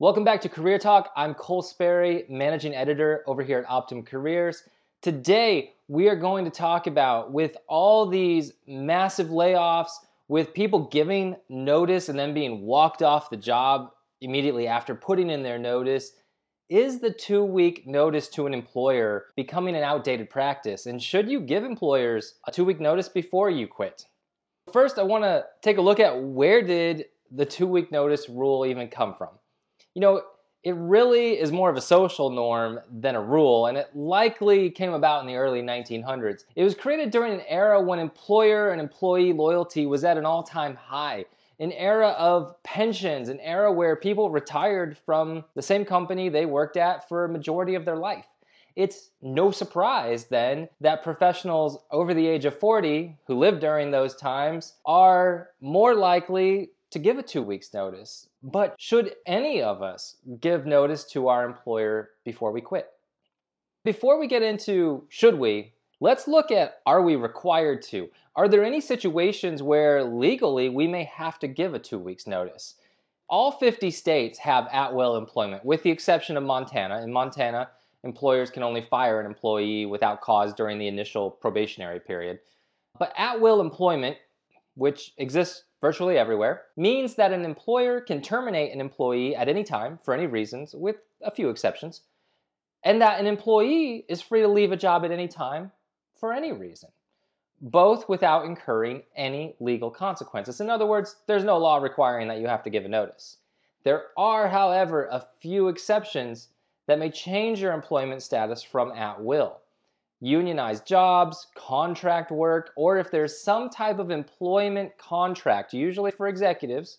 Welcome back to Career Talk. I'm Cole Sperry, managing editor over here at Optum Careers. Today, we are going to talk about with all these massive layoffs, with people giving notice and then being walked off the job immediately after putting in their notice, is the two week notice to an employer becoming an outdated practice? And should you give employers a two week notice before you quit? First, I want to take a look at where did the two week notice rule even come from? You know, it really is more of a social norm than a rule, and it likely came about in the early 1900s. It was created during an era when employer and employee loyalty was at an all time high, an era of pensions, an era where people retired from the same company they worked at for a majority of their life. It's no surprise then that professionals over the age of 40 who lived during those times are more likely to give a two weeks notice. But should any of us give notice to our employer before we quit? Before we get into should we, let's look at are we required to? Are there any situations where legally we may have to give a two weeks notice? All 50 states have at will employment, with the exception of Montana. In Montana, employers can only fire an employee without cause during the initial probationary period. But at will employment, which exists virtually everywhere, means that an employer can terminate an employee at any time for any reasons, with a few exceptions, and that an employee is free to leave a job at any time for any reason, both without incurring any legal consequences. In other words, there's no law requiring that you have to give a notice. There are, however, a few exceptions that may change your employment status from at will unionized jobs, contract work, or if there's some type of employment contract, usually for executives,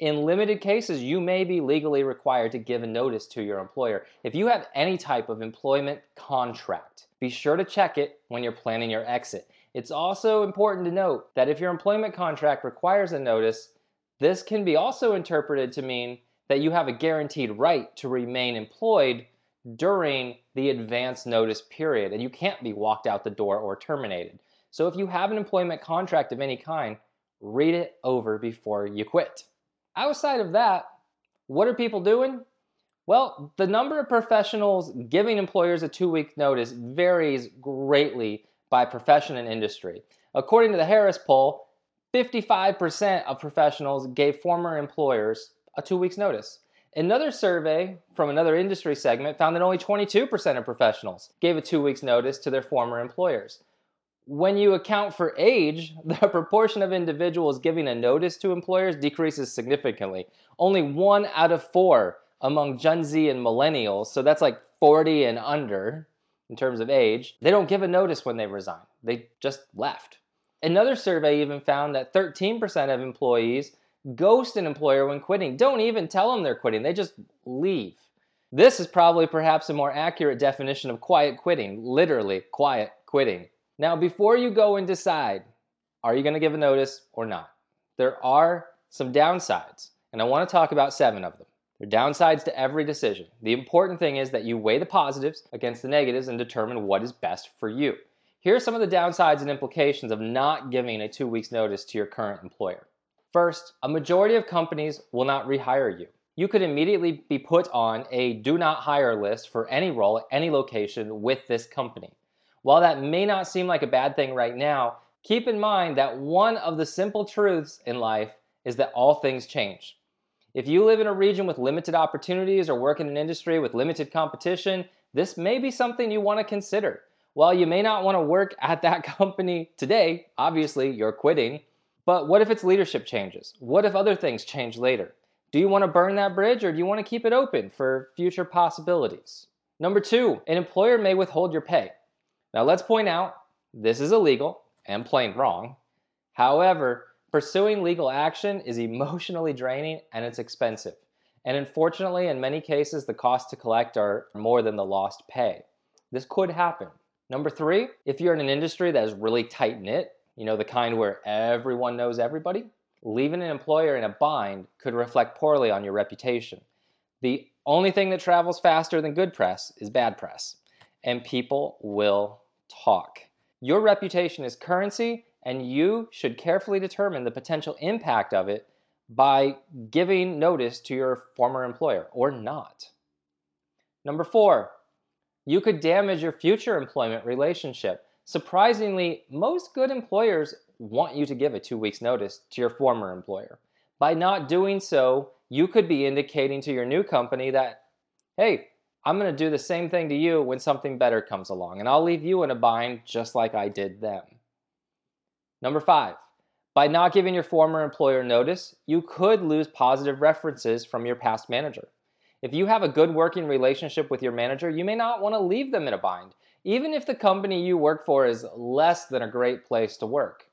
in limited cases, you may be legally required to give a notice to your employer. If you have any type of employment contract, be sure to check it when you're planning your exit. It's also important to note that if your employment contract requires a notice, this can be also interpreted to mean that you have a guaranteed right to remain employed during the advance notice period, and you can't be walked out the door or terminated. So if you have an employment contract of any kind, read it over before you quit. Outside of that, what are people doing? Well, the number of professionals giving employers a two week notice varies greatly by profession and industry. According to the Harris poll, 55% of professionals gave former employers a two weeks notice. Another survey from another industry segment found that only 22% of professionals gave a two weeks notice to their former employers. When you account for age, the proportion of individuals giving a notice to employers decreases significantly. Only one out of four among Gen Z and millennials, so that's like 40 and under in terms of age, they don't give a notice when they resign. They just left. Another survey even found that 13% of employees Ghost an employer when quitting. Don't even tell them they're quitting, they just leave. This is probably perhaps a more accurate definition of quiet quitting, literally, quiet quitting. Now, before you go and decide, are you going to give a notice or not? There are some downsides, and I want to talk about seven of them. There are downsides to every decision. The important thing is that you weigh the positives against the negatives and determine what is best for you. Here are some of the downsides and implications of not giving a two weeks notice to your current employer. First, a majority of companies will not rehire you. You could immediately be put on a do not hire list for any role at any location with this company. While that may not seem like a bad thing right now, keep in mind that one of the simple truths in life is that all things change. If you live in a region with limited opportunities or work in an industry with limited competition, this may be something you want to consider. While you may not want to work at that company today, obviously you're quitting, but what if its leadership changes? What if other things change later? Do you want to burn that bridge or do you want to keep it open for future possibilities? Number two, an employer may withhold your pay. Now let's point out this is illegal and plain wrong. However, pursuing legal action is emotionally draining and it's expensive. And unfortunately, in many cases, the costs to collect are more than the lost pay. This could happen. Number three, if you're in an industry that is really tight knit, you know, the kind where everyone knows everybody, leaving an employer in a bind could reflect poorly on your reputation. The only thing that travels faster than good press is bad press, and people will talk. Your reputation is currency, and you should carefully determine the potential impact of it by giving notice to your former employer or not. Number four, you could damage your future employment relationship. Surprisingly, most good employers want you to give a two weeks notice to your former employer. By not doing so, you could be indicating to your new company that, hey, I'm going to do the same thing to you when something better comes along, and I'll leave you in a bind just like I did them. Number five, by not giving your former employer notice, you could lose positive references from your past manager. If you have a good working relationship with your manager, you may not want to leave them in a bind, even if the company you work for is less than a great place to work.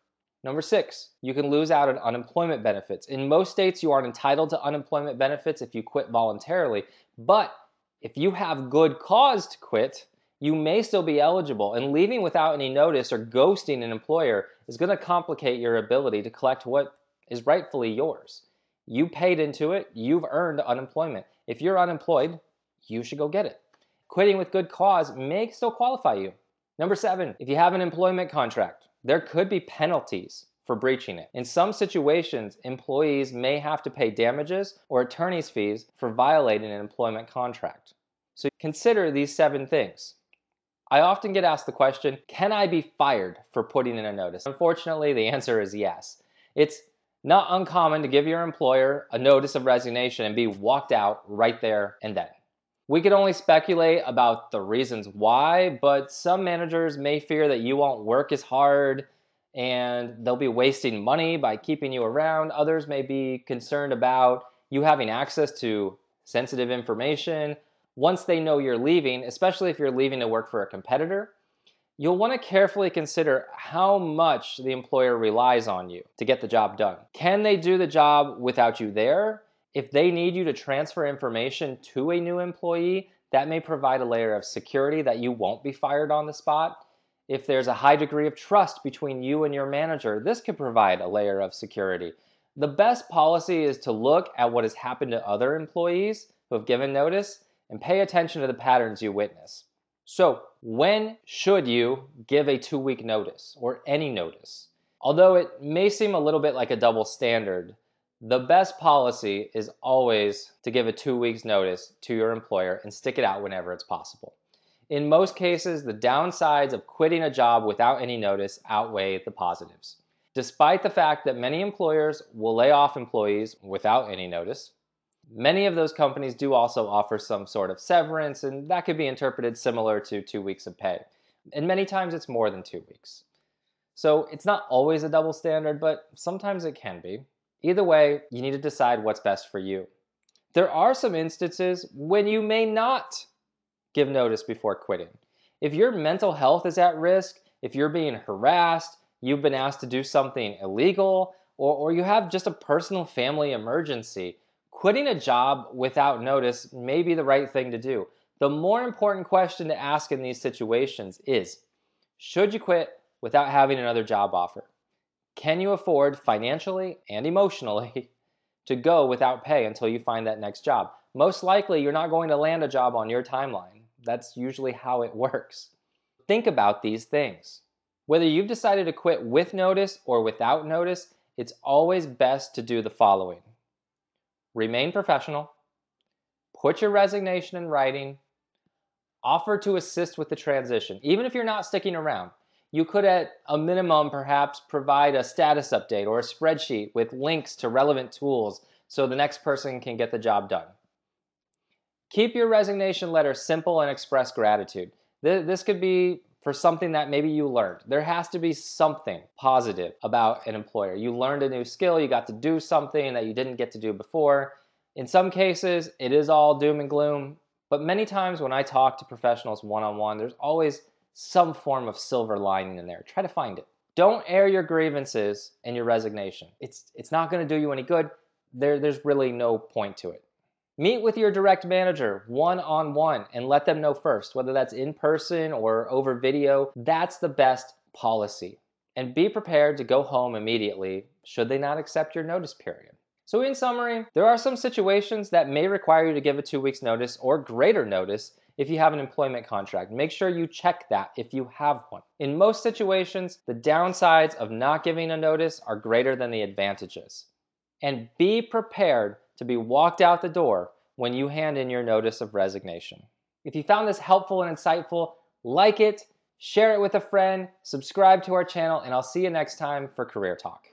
Number six, you can lose out on unemployment benefits. In most states, you aren't entitled to unemployment benefits if you quit voluntarily, but if you have good cause to quit, you may still be eligible, and leaving without any notice or ghosting an employer is going to complicate your ability to collect what is rightfully yours. You paid into it, you've earned unemployment. If you're unemployed, you should go get it. Quitting with good cause may still qualify you. Number seven, if you have an employment contract, there could be penalties for breaching it. In some situations, employees may have to pay damages or attorney's fees for violating an employment contract. So consider these seven things. I often get asked the question, can I be fired for putting in a notice? Unfortunately, the answer is yes. It's not uncommon to give your employer a notice of resignation and be walked out right there and then. We can only speculate about the reasons why, but some managers may fear that you won't work as hard and they'll be wasting money by keeping you around. Others may be concerned about you having access to sensitive information once they know you're leaving, especially if you're leaving to work for a competitor. You'll want to carefully consider how much the employer relies on you to get the job done. Can they do the job without you there? If they need you to transfer information to a new employee, that may provide a layer of security that you won't be fired on the spot. If there's a high degree of trust between you and your manager, this could provide a layer of security. The best policy is to look at what has happened to other employees who have given notice and pay attention to the patterns you witness. So, when should you give a two week notice or any notice? Although it may seem a little bit like a double standard, the best policy is always to give a two weeks notice to your employer and stick it out whenever it's possible. In most cases, the downsides of quitting a job without any notice outweigh the positives. Despite the fact that many employers will lay off employees without any notice, many of those companies do also offer some sort of severance, and that could be interpreted similar to two weeks of pay. And many times it's more than two weeks. So it's not always a double standard, but sometimes it can be. Either way, you need to decide what's best for you. There are some instances when you may not give notice before quitting. If your mental health is at risk, if you're being harassed, you've been asked to do something illegal, or, or you have just a personal family emergency, quitting a job without notice may be the right thing to do. The more important question to ask in these situations is should you quit without having another job offer? Can you afford financially and emotionally to go without pay until you find that next job? Most likely, you're not going to land a job on your timeline. That's usually how it works. Think about these things. Whether you've decided to quit with notice or without notice, it's always best to do the following remain professional, put your resignation in writing, offer to assist with the transition, even if you're not sticking around you could at a minimum perhaps provide a status update or a spreadsheet with links to relevant tools so the next person can get the job done. Keep your resignation letter simple and express gratitude. This could be for something that maybe you learned. There has to be something positive about an employer. You learned a new skill, you got to do something that you didn't get to do before. In some cases, it is all doom and gloom, but many times when I talk to professionals one on one, there's always some form of silver lining in there. Try to find it. Don't air your grievances and your resignation. It's, it's not going to do you any good. There, there's really no point to it. Meet with your direct manager one on one and let them know first, whether that's in person or over video. That's the best policy. And be prepared to go home immediately should they not accept your notice period. So, in summary, there are some situations that may require you to give a two weeks notice or greater notice if you have an employment contract. Make sure you check that if you have one. In most situations, the downsides of not giving a notice are greater than the advantages. and be prepared to be walked out the door when you hand in your notice of resignation. If you found this helpful and insightful, like it, share it with a friend, subscribe to our channel, and I'll see you next time for Career Talk.